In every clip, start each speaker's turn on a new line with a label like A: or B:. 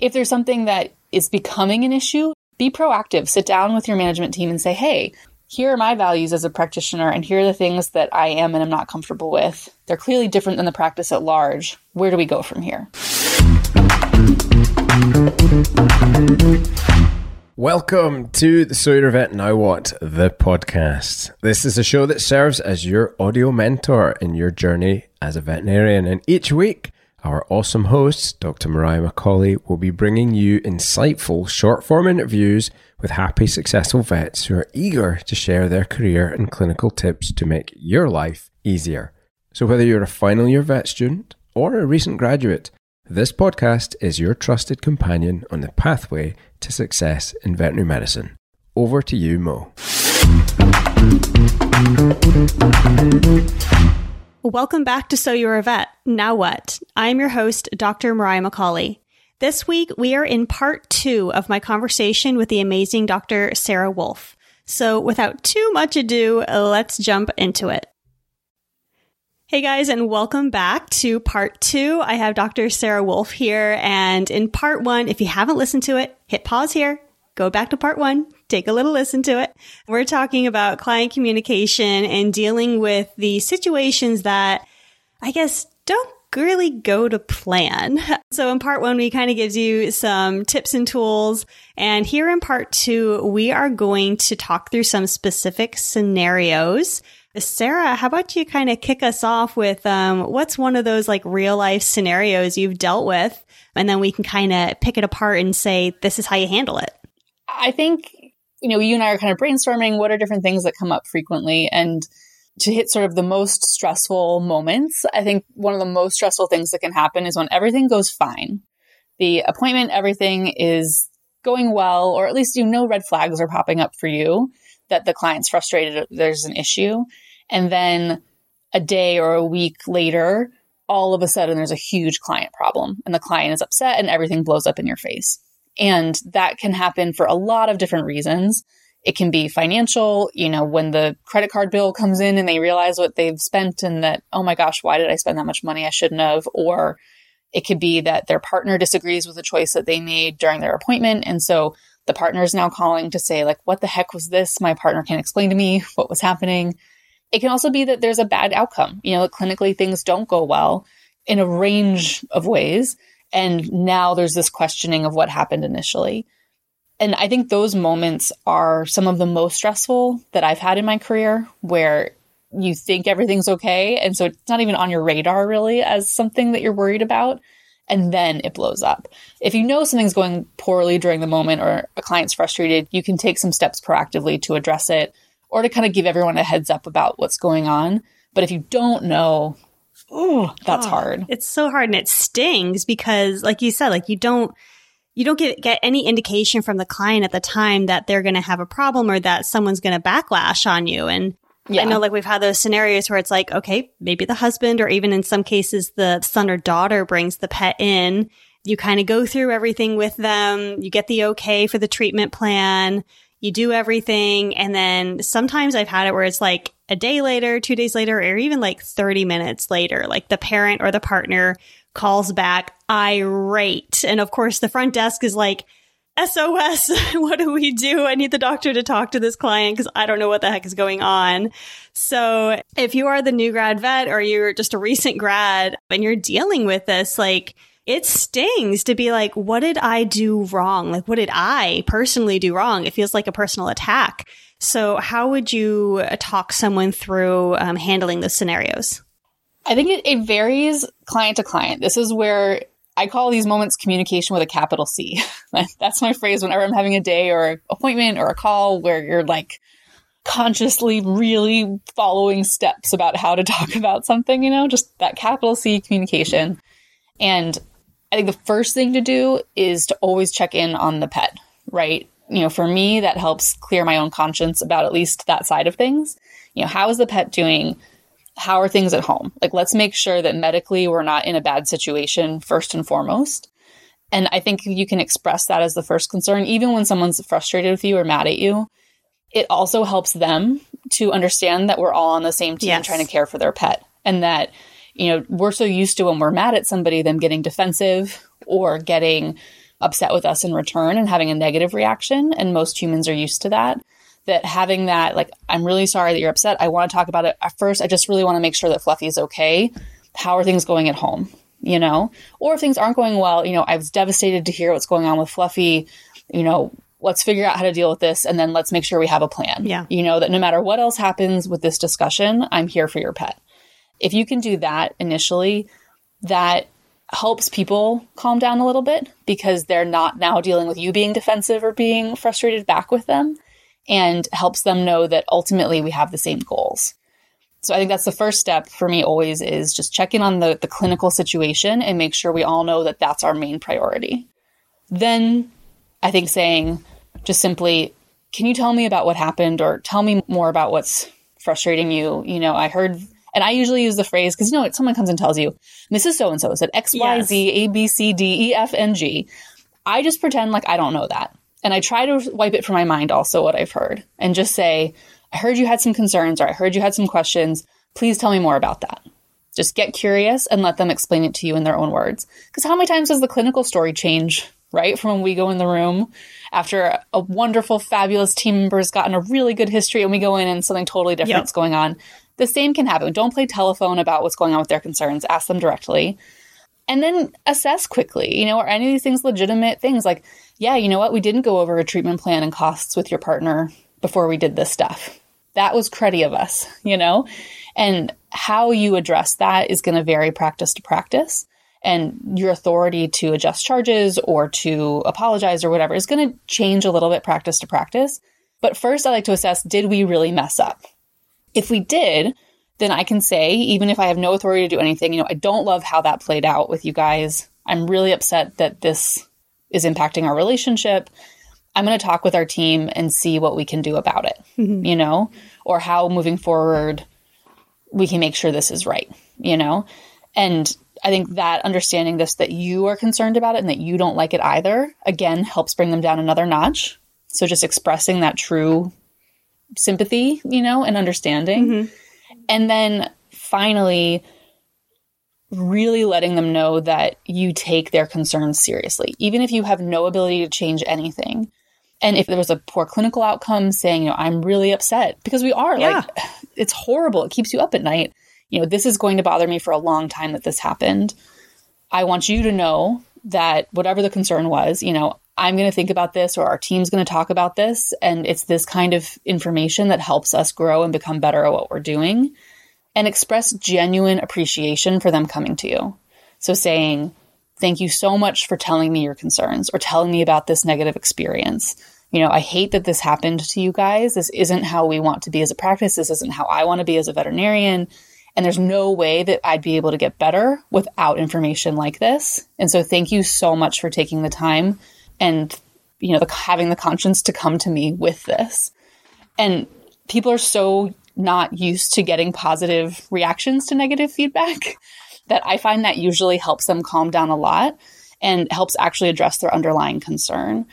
A: If there's something that is becoming an issue, be proactive. Sit down with your management team and say, hey, here are my values as a practitioner, and here are the things that I am and am not comfortable with. They're clearly different than the practice at large. Where do we go from here?
B: Welcome to the So You're Vet Now What, the podcast. This is a show that serves as your audio mentor in your journey as a veterinarian. And each week, our awesome host, Dr. Moriah McCauley, will be bringing you insightful short form interviews with happy, successful vets who are eager to share their career and clinical tips to make your life easier. So, whether you're a final year vet student or a recent graduate, this podcast is your trusted companion on the pathway to success in veterinary medicine. Over to you, Mo.
C: Welcome back to So You're a Vet. Now what? I'm your host, Dr. Moriah McCauley. This week, we are in part two of my conversation with the amazing Dr. Sarah Wolff. So without too much ado, let's jump into it. Hey guys, and welcome back to part two. I have Dr. Sarah Wolff here. And in part one, if you haven't listened to it, hit pause here, go back to part one, take a little listen to it. We're talking about client communication and dealing with the situations that I guess don't really go to plan. So in part one, we kind of gives you some tips and tools. And here in part two, we are going to talk through some specific scenarios Sarah, how about you kind of kick us off with um, what's one of those like real life scenarios you've dealt with? And then we can kind of pick it apart and say, this is how you handle it.
A: I think, you know, you and I are kind of brainstorming what are different things that come up frequently. And to hit sort of the most stressful moments, I think one of the most stressful things that can happen is when everything goes fine. The appointment, everything is going well, or at least you know red flags are popping up for you that the client's frustrated, there's an issue. And then a day or a week later, all of a sudden there's a huge client problem and the client is upset and everything blows up in your face. And that can happen for a lot of different reasons. It can be financial, you know, when the credit card bill comes in and they realize what they've spent and that, oh my gosh, why did I spend that much money? I shouldn't have. Or it could be that their partner disagrees with a choice that they made during their appointment. And so the partner is now calling to say, like, what the heck was this? My partner can't explain to me what was happening. It can also be that there's a bad outcome. You know, clinically things don't go well in a range of ways. And now there's this questioning of what happened initially. And I think those moments are some of the most stressful that I've had in my career where you think everything's okay. And so it's not even on your radar really as something that you're worried about. And then it blows up. If you know something's going poorly during the moment or a client's frustrated, you can take some steps proactively to address it or to kind of give everyone a heads up about what's going on. But if you don't know, oh, that's oh, hard.
C: It's so hard and it stings because like you said, like you don't you don't get, get any indication from the client at the time that they're going to have a problem or that someone's going to backlash on you. And yeah. I know like we've had those scenarios where it's like, okay, maybe the husband or even in some cases the son or daughter brings the pet in. You kind of go through everything with them. You get the okay for the treatment plan you do everything. And then sometimes I've had it where it's like a day later, two days later, or even like 30 minutes later, like the parent or the partner calls back irate. And of course, the front desk is like, SOS, what do we do? I need the doctor to talk to this client because I don't know what the heck is going on. So if you are the new grad vet or you're just a recent grad and you're dealing with this, like, it stings to be like, what did I do wrong? Like, what did I personally do wrong? It feels like a personal attack. So, how would you talk someone through um, handling those scenarios?
A: I think it, it varies client to client. This is where I call these moments communication with a capital C. That's my phrase whenever I'm having a day or an appointment or a call where you're like consciously really following steps about how to talk about something, you know, just that capital C communication. And I think the first thing to do is to always check in on the pet, right? You know, for me, that helps clear my own conscience about at least that side of things. You know, how is the pet doing? How are things at home? Like, let's make sure that medically we're not in a bad situation first and foremost. And I think you can express that as the first concern, even when someone's frustrated with you or mad at you. It also helps them to understand that we're all on the same team yes. trying to care for their pet and that you know, we're so used to when we're mad at somebody, them getting defensive or getting upset with us in return and having a negative reaction. And most humans are used to that. That having that, like, I'm really sorry that you're upset. I want to talk about it. At first, I just really want to make sure that Fluffy is okay. How are things going at home? You know, or if things aren't going well, you know, I was devastated to hear what's going on with Fluffy. You know, let's figure out how to deal with this and then let's make sure we have a plan.
C: Yeah.
A: You know, that no matter what else happens with this discussion, I'm here for your pet. If you can do that initially, that helps people calm down a little bit because they're not now dealing with you being defensive or being frustrated back with them and helps them know that ultimately we have the same goals. So I think that's the first step for me always is just check in on the, the clinical situation and make sure we all know that that's our main priority. Then I think saying just simply, can you tell me about what happened or tell me more about what's frustrating you? You know, I heard, and I usually use the phrase because, you know, someone comes and tells you, Mrs. So and so said X, Y, Z, A, B, C, D, E, F, and G. I just pretend like I don't know that. And I try to wipe it from my mind also what I've heard and just say, I heard you had some concerns or I heard you had some questions. Please tell me more about that. Just get curious and let them explain it to you in their own words. Because how many times does the clinical story change right? From when we go in the room after a wonderful, fabulous team member has gotten a really good history and we go in and something totally different is going on. The same can happen. Don't play telephone about what's going on with their concerns. Ask them directly. And then assess quickly, you know, are any of these things legitimate things? Like, yeah, you know what? We didn't go over a treatment plan and costs with your partner before we did this stuff. That was cruddy of us, you know? And how you address that is going to vary practice to practice and your authority to adjust charges or to apologize or whatever is going to change a little bit practice to practice. But first, I like to assess did we really mess up? If we did, then I can say, even if I have no authority to do anything, you know, I don't love how that played out with you guys. I'm really upset that this is impacting our relationship. I'm going to talk with our team and see what we can do about it, mm-hmm. you know, or how moving forward we can make sure this is right, you know? And I think that understanding this, that you are concerned about it and that you don't like it either, again, helps bring them down another notch. So just expressing that true sympathy, you know, and understanding. Mm-hmm. And then finally, really letting them know that you take their concerns seriously, even if you have no ability to change anything. And if there was a poor clinical outcome, saying, you know, I'm really upset because we are yeah. like, it's horrible. It keeps you up at night you know, this is going to bother me for a long time that this happened. I want you to know that whatever the concern was, you know, I'm going to think about this or our team's going to talk about this. And it's this kind of information that helps us grow and become better at what we're doing and express genuine appreciation for them coming to you. So saying, thank you so much for telling me your concerns or telling me about this negative experience. You know, I hate that this happened to you guys. This isn't how we want to be as a practice. This isn't how I want to be as a veterinarian. And there's no way that I'd be able to get better without information like this. And so thank you so much for taking the time and, you know, the, having the conscience to come to me with this. And people are so not used to getting positive reactions to negative feedback that I find that usually helps them calm down a lot and helps actually address their underlying concern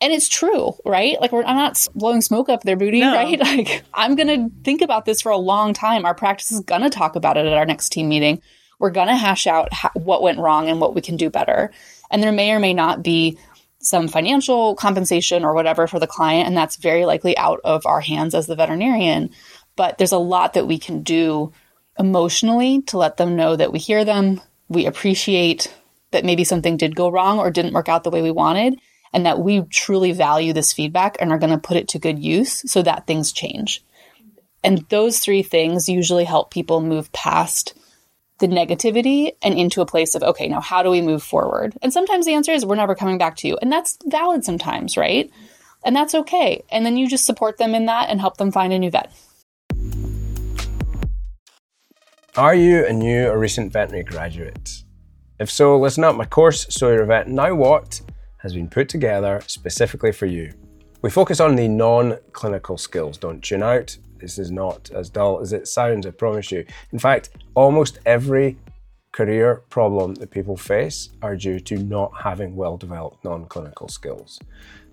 A: and it's true, right? Like I'm not blowing smoke up their booty, no. right? Like I'm going to think about this for a long time. Our practice is going to talk about it at our next team meeting. We're going to hash out ha- what went wrong and what we can do better. And there may or may not be some financial compensation or whatever for the client, and that's very likely out of our hands as the veterinarian. But there's a lot that we can do emotionally to let them know that we hear them, we appreciate that maybe something did go wrong or didn't work out the way we wanted and that we truly value this feedback and are going to put it to good use so that things change. And those three things usually help people move past the negativity and into a place of, okay, now how do we move forward? And sometimes the answer is we're never coming back to you. And that's valid sometimes, right? And that's okay. And then you just support them in that and help them find a new vet.
B: Are you a new or recent veterinary graduate? If so, listen up. My course, So You're a Vet Now What, has been put together specifically for you. We focus on the non clinical skills. Don't tune out. This is not as dull as it sounds, I promise you. In fact, almost every career problem that people face are due to not having well developed non clinical skills.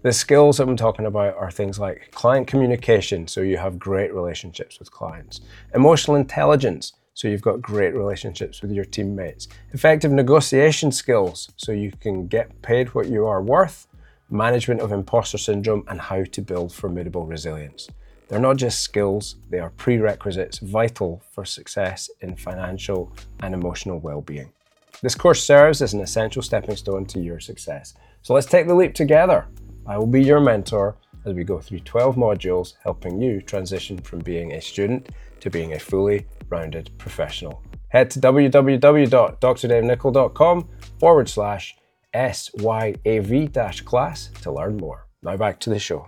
B: The skills that I'm talking about are things like client communication, so you have great relationships with clients, emotional intelligence, so you've got great relationships with your teammates. Effective negotiation skills, so you can get paid what you are worth. Management of imposter syndrome, and how to build formidable resilience. They're not just skills, they are prerequisites vital for success in financial and emotional well being. This course serves as an essential stepping stone to your success. So let's take the leap together. I will be your mentor as we go through 12 modules helping you transition from being a student to being a fully rounded professional. Head to www.drdavenicol.com forward slash SYAV class to learn more. Now back to the show.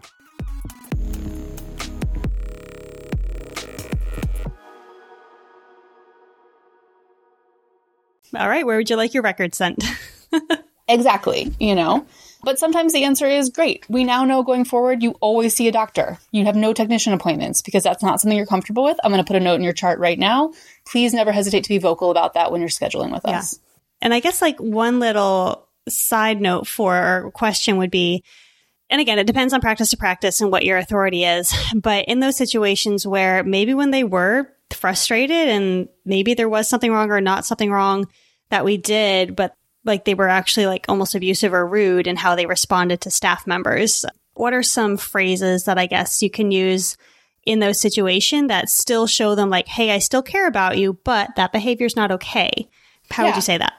C: All right, where would you like your record sent?
A: exactly, you know. But sometimes the answer is great. We now know going forward, you always see a doctor. You have no technician appointments because that's not something you're comfortable with. I'm going to put a note in your chart right now. Please never hesitate to be vocal about that when you're scheduling with yeah. us.
C: And I guess like one little side note for question would be, and again, it depends on practice to practice and what your authority is. But in those situations where maybe when they were frustrated and maybe there was something wrong or not something wrong that we did, but like they were actually like almost abusive or rude in how they responded to staff members. What are some phrases that I guess you can use in those situations that still show them like, hey, I still care about you, but that behavior is not okay? How yeah. would you say that?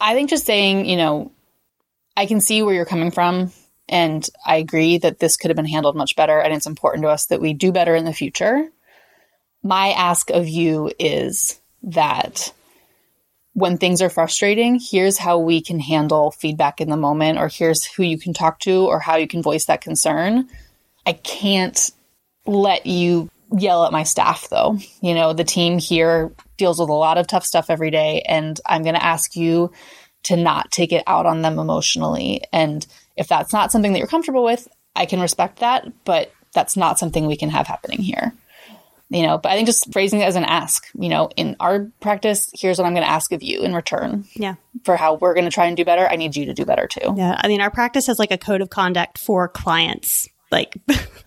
A: I think just saying, you know, I can see where you're coming from. And I agree that this could have been handled much better. And it's important to us that we do better in the future. My ask of you is that when things are frustrating, here's how we can handle feedback in the moment, or here's who you can talk to, or how you can voice that concern. I can't let you yell at my staff, though. You know, the team here deals with a lot of tough stuff every day, and I'm going to ask you to not take it out on them emotionally. And if that's not something that you're comfortable with, I can respect that, but that's not something we can have happening here you know but i think just phrasing it as an ask you know in our practice here's what i'm going to ask of you in return.
C: Yeah.
A: For how we're going to try and do better i need you to do better too.
C: Yeah i mean our practice has like a code of conduct for clients like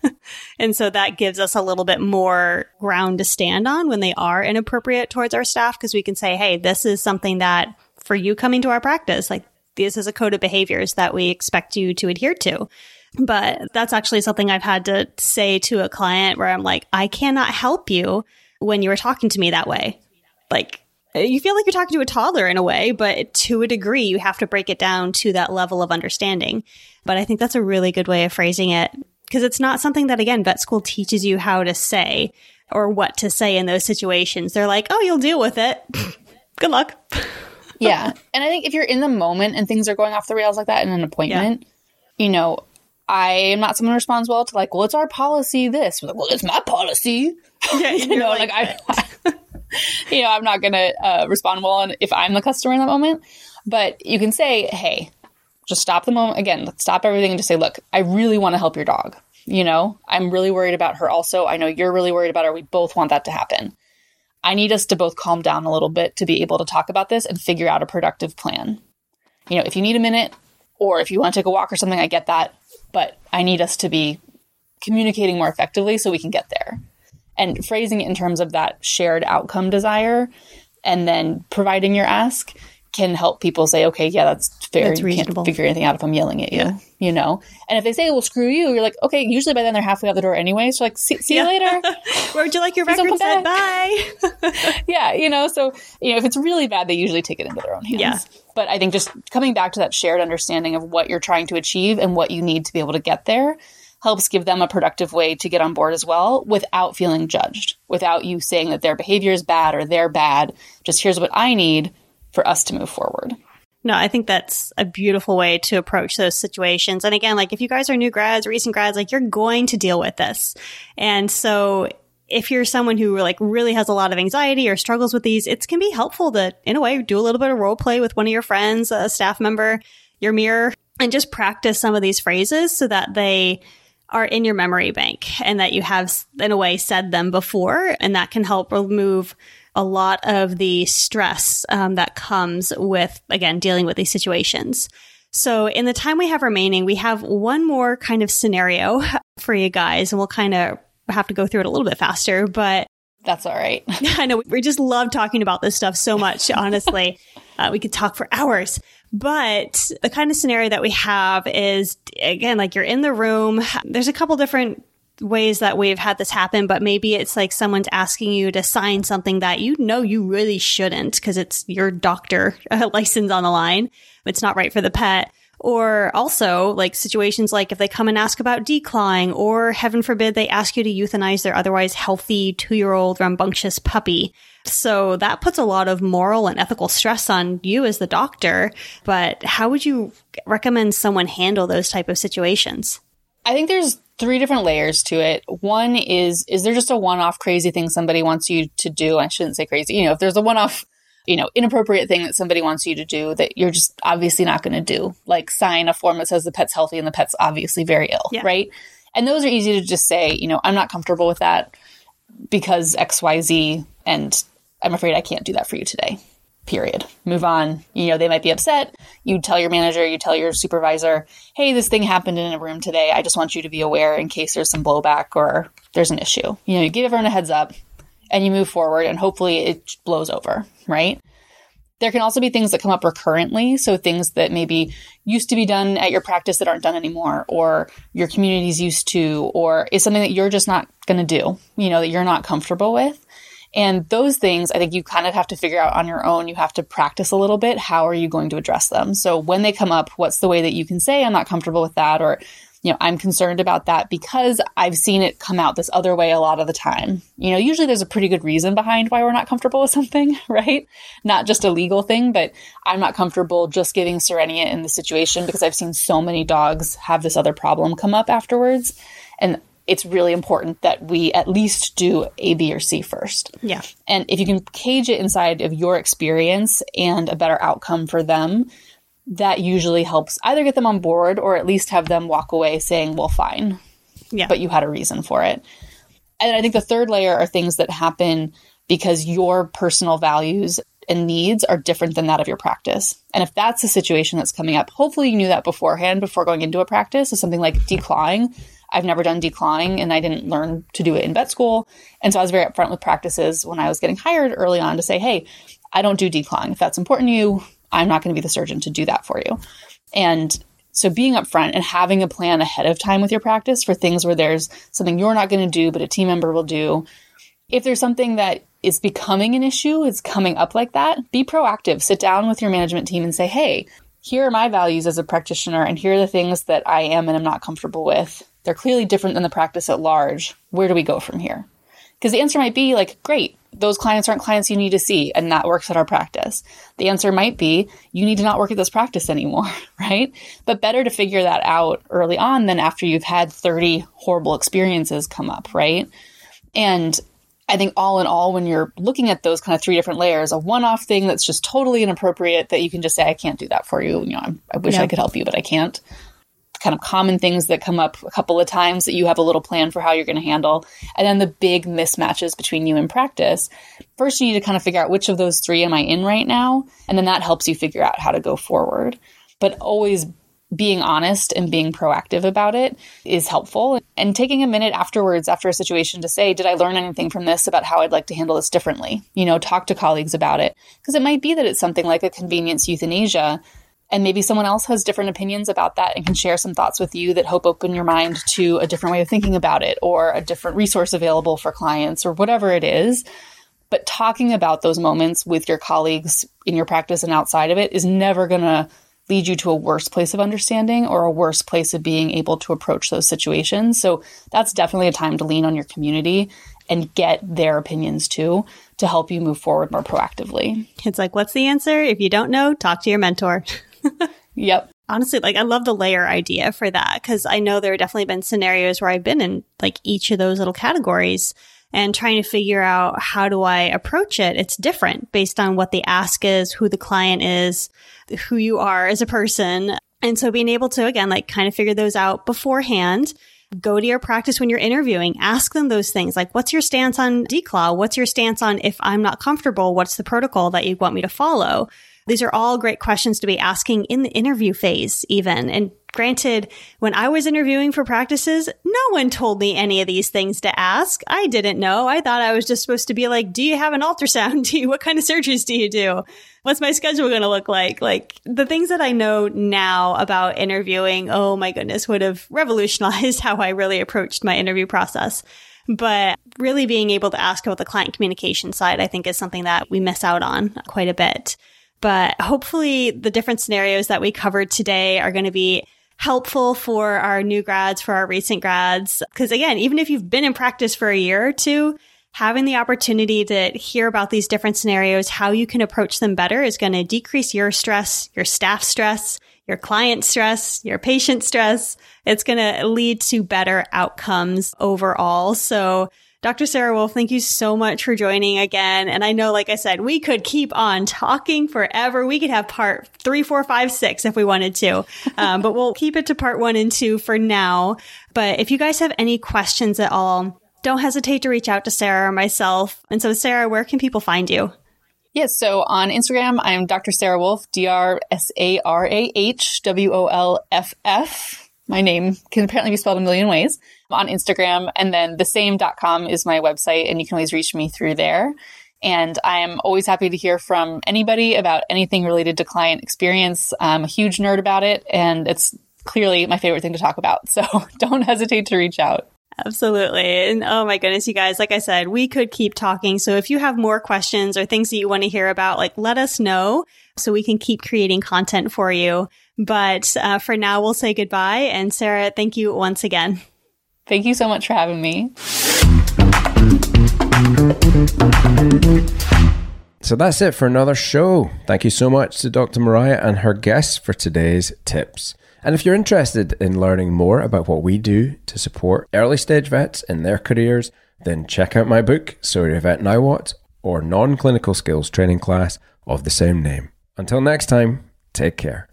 C: and so that gives us a little bit more ground to stand on when they are inappropriate towards our staff because we can say hey this is something that for you coming to our practice like this is a code of behaviors that we expect you to adhere to but that's actually something I've had to say to a client where I'm like, I cannot help you when you are talking to me that way. Like, uh, you feel like you're talking to a toddler in a way, but to a degree, you have to break it down to that level of understanding. But I think that's a really good way of phrasing it because it's not something that, again, vet school teaches you how to say or what to say in those situations. They're like, oh, you'll deal with it. good luck.
A: yeah. And I think if you're in the moment and things are going off the rails like that in an appointment, yeah. you know, I am not someone who responds well to like, well, it's our policy. This, like, well, it's my policy. Yeah, you know, like, like I, you know, I'm not gonna uh, respond well if I'm the customer in that moment. But you can say, hey, just stop the moment again. Let's stop everything and just say, look, I really want to help your dog. You know, I'm really worried about her. Also, I know you're really worried about her. We both want that to happen. I need us to both calm down a little bit to be able to talk about this and figure out a productive plan. You know, if you need a minute or if you want to take a walk or something, I get that but I need us to be communicating more effectively so we can get there. And phrasing it in terms of that shared outcome desire and then providing your ask can help people say, okay, yeah, that's fair. That's you can't figure anything out if I'm yelling at you, yeah. you know? And if they say, well, screw you, you're like, okay, usually by then they're halfway out the door anyway. So like, see, see yeah. you later.
C: Where would you like your record set? Bye.
A: yeah. You know, so, you know, if it's really bad, they usually take it into their own hands. Yeah. But I think just coming back to that shared understanding of what you're trying to achieve and what you need to be able to get there helps give them a productive way to get on board as well without feeling judged, without you saying that their behavior is bad or they're bad. Just here's what I need for us to move forward.
C: No, I think that's a beautiful way to approach those situations. And again, like if you guys are new grads, recent grads, like you're going to deal with this. And so if you're someone who like really has a lot of anxiety or struggles with these, it can be helpful to, in a way, do a little bit of role play with one of your friends, a staff member, your mirror, and just practice some of these phrases so that they are in your memory bank and that you have, in a way, said them before. And that can help remove a lot of the stress um, that comes with, again, dealing with these situations. So, in the time we have remaining, we have one more kind of scenario for you guys, and we'll kind of have to go through it a little bit faster. But
A: That's all right.
C: I know. We just love talking about this stuff so much, honestly. uh, we could talk for hours. But the kind of scenario that we have is, again, like you're in the room. There's a couple different ways that we've had this happen, but maybe it's like someone's asking you to sign something that you know you really shouldn't because it's your doctor license on the line. It's not right for the pet. Or also like situations like if they come and ask about declawing or heaven forbid they ask you to euthanize their otherwise healthy two year old rambunctious puppy. So that puts a lot of moral and ethical stress on you as the doctor. But how would you recommend someone handle those type of situations?
A: I think there's three different layers to it. One is, is there just a one off crazy thing somebody wants you to do? I shouldn't say crazy. You know, if there's a one off, you know, inappropriate thing that somebody wants you to do that you're just obviously not going to do, like sign a form that says the pet's healthy and the pet's obviously very ill, yeah. right? And those are easy to just say, you know, I'm not comfortable with that because XYZ and I'm afraid I can't do that for you today period. Move on. You know, they might be upset. You tell your manager, you tell your supervisor, hey, this thing happened in a room today. I just want you to be aware in case there's some blowback or there's an issue. You know, you give everyone a heads up and you move forward and hopefully it blows over, right? There can also be things that come up recurrently. So things that maybe used to be done at your practice that aren't done anymore, or your community's used to, or is something that you're just not going to do, you know, that you're not comfortable with. And those things, I think you kind of have to figure out on your own. You have to practice a little bit. How are you going to address them? So when they come up, what's the way that you can say, I'm not comfortable with that? Or, you know, I'm concerned about that because I've seen it come out this other way a lot of the time. You know, usually there's a pretty good reason behind why we're not comfortable with something, right? Not just a legal thing, but I'm not comfortable just giving Cerenia in the situation because I've seen so many dogs have this other problem come up afterwards. And it's really important that we at least do A, B, or C first.
C: Yeah.
A: And if you can cage it inside of your experience and a better outcome for them, that usually helps either get them on board or at least have them walk away saying, well, fine.
C: Yeah.
A: But you had a reason for it. And I think the third layer are things that happen because your personal values and needs are different than that of your practice. And if that's a situation that's coming up, hopefully you knew that beforehand before going into a practice. So something like declawing I've never done declawing and I didn't learn to do it in vet school. And so I was very upfront with practices when I was getting hired early on to say, hey, I don't do declawing. If that's important to you, I'm not going to be the surgeon to do that for you. And so being upfront and having a plan ahead of time with your practice for things where there's something you're not going to do, but a team member will do. If there's something that is becoming an issue, it's coming up like that, be proactive. Sit down with your management team and say, hey, here are my values as a practitioner, and here are the things that I am and am not comfortable with. They're clearly different than the practice at large. Where do we go from here? Because the answer might be like, great, those clients aren't clients you need to see, and that works at our practice. The answer might be, you need to not work at this practice anymore, right? But better to figure that out early on than after you've had 30 horrible experiences come up, right? And I think all in all, when you're looking at those kind of three different layers, a one-off thing that's just totally inappropriate that you can just say, I can't do that for you. You know, I, I wish I could help you, but I can't kind of common things that come up a couple of times that you have a little plan for how you're going to handle. And then the big mismatches between you and practice. First, you need to kind of figure out which of those three am I in right now? And then that helps you figure out how to go forward. But always being honest and being proactive about it is helpful. And taking a minute afterwards, after a situation, to say, Did I learn anything from this about how I'd like to handle this differently? You know, talk to colleagues about it. Because it might be that it's something like a convenience euthanasia and maybe someone else has different opinions about that and can share some thoughts with you that hope open your mind to a different way of thinking about it or a different resource available for clients or whatever it is. But talking about those moments with your colleagues in your practice and outside of it is never going to lead you to a worse place of understanding or a worse place of being able to approach those situations. So that's definitely a time to lean on your community and get their opinions too to help you move forward more proactively.
C: It's like, what's the answer? If you don't know, talk to your mentor.
A: yep.
C: Honestly, like I love the layer idea for that because I know there have definitely been scenarios where I've been in like each of those little categories and trying to figure out how do I approach it. It's different based on what the ask is, who the client is, who you are as a person. And so being able to, again, like kind of figure those out beforehand go to your practice when you're interviewing. Ask them those things like, what's your stance on declaw? What's your stance on if I'm not comfortable? What's the protocol that you want me to follow? These are all great questions to be asking in the interview phase, even, and Granted, when I was interviewing for practices, no one told me any of these things to ask. I didn't know. I thought I was just supposed to be like, do you have an ultrasound? Do you, what kind of surgeries do you do? What's my schedule going to look like? Like the things that I know now about interviewing, oh my goodness, would have revolutionized how I really approached my interview process. But really being able to ask about the client communication side, I think is something that we miss out on quite a bit. But hopefully the different scenarios that we covered today are going to be helpful for our new grads, for our recent grads. Cause again, even if you've been in practice for a year or two, having the opportunity to hear about these different scenarios, how you can approach them better is going to decrease your stress, your staff stress, your client stress, your patient stress. It's going to lead to better outcomes overall. So Dr. Sarah Wolff, thank you so much for joining again. And I know, like I said, we could keep on talking forever. We could have part three, four, five, six if we wanted to. Um, but we'll keep it to part one and two for now. But if you guys have any questions at all, don't hesitate to reach out to Sarah or myself. And so, Sarah, where can people find you?
A: Yes, so on Instagram, I'm Dr. Sarah Wolff, D R S A R A H W O L F F. My name can apparently be spelled a million ways on Instagram. And then the same.com is my website, and you can always reach me through there. And I am always happy to hear from anybody about anything related to client experience. I'm a huge nerd about it, and it's clearly my favorite thing to talk about. So don't hesitate to reach out.
C: Absolutely. And oh my goodness, you guys, like I said, we could keep talking. So if you have more questions or things that you want to hear about, like let us know so we can keep creating content for you. But uh, for now, we'll say goodbye. And Sarah, thank you once again.
A: Thank you so much for having me.
B: So that's it for another show. Thank you so much to Dr. Moriah and her guests for today's tips. And if you're interested in learning more about what we do to support early stage vets in their careers, then check out my book, So You're a Vet Now What, or non clinical skills training class of the same name. Until next time, take care.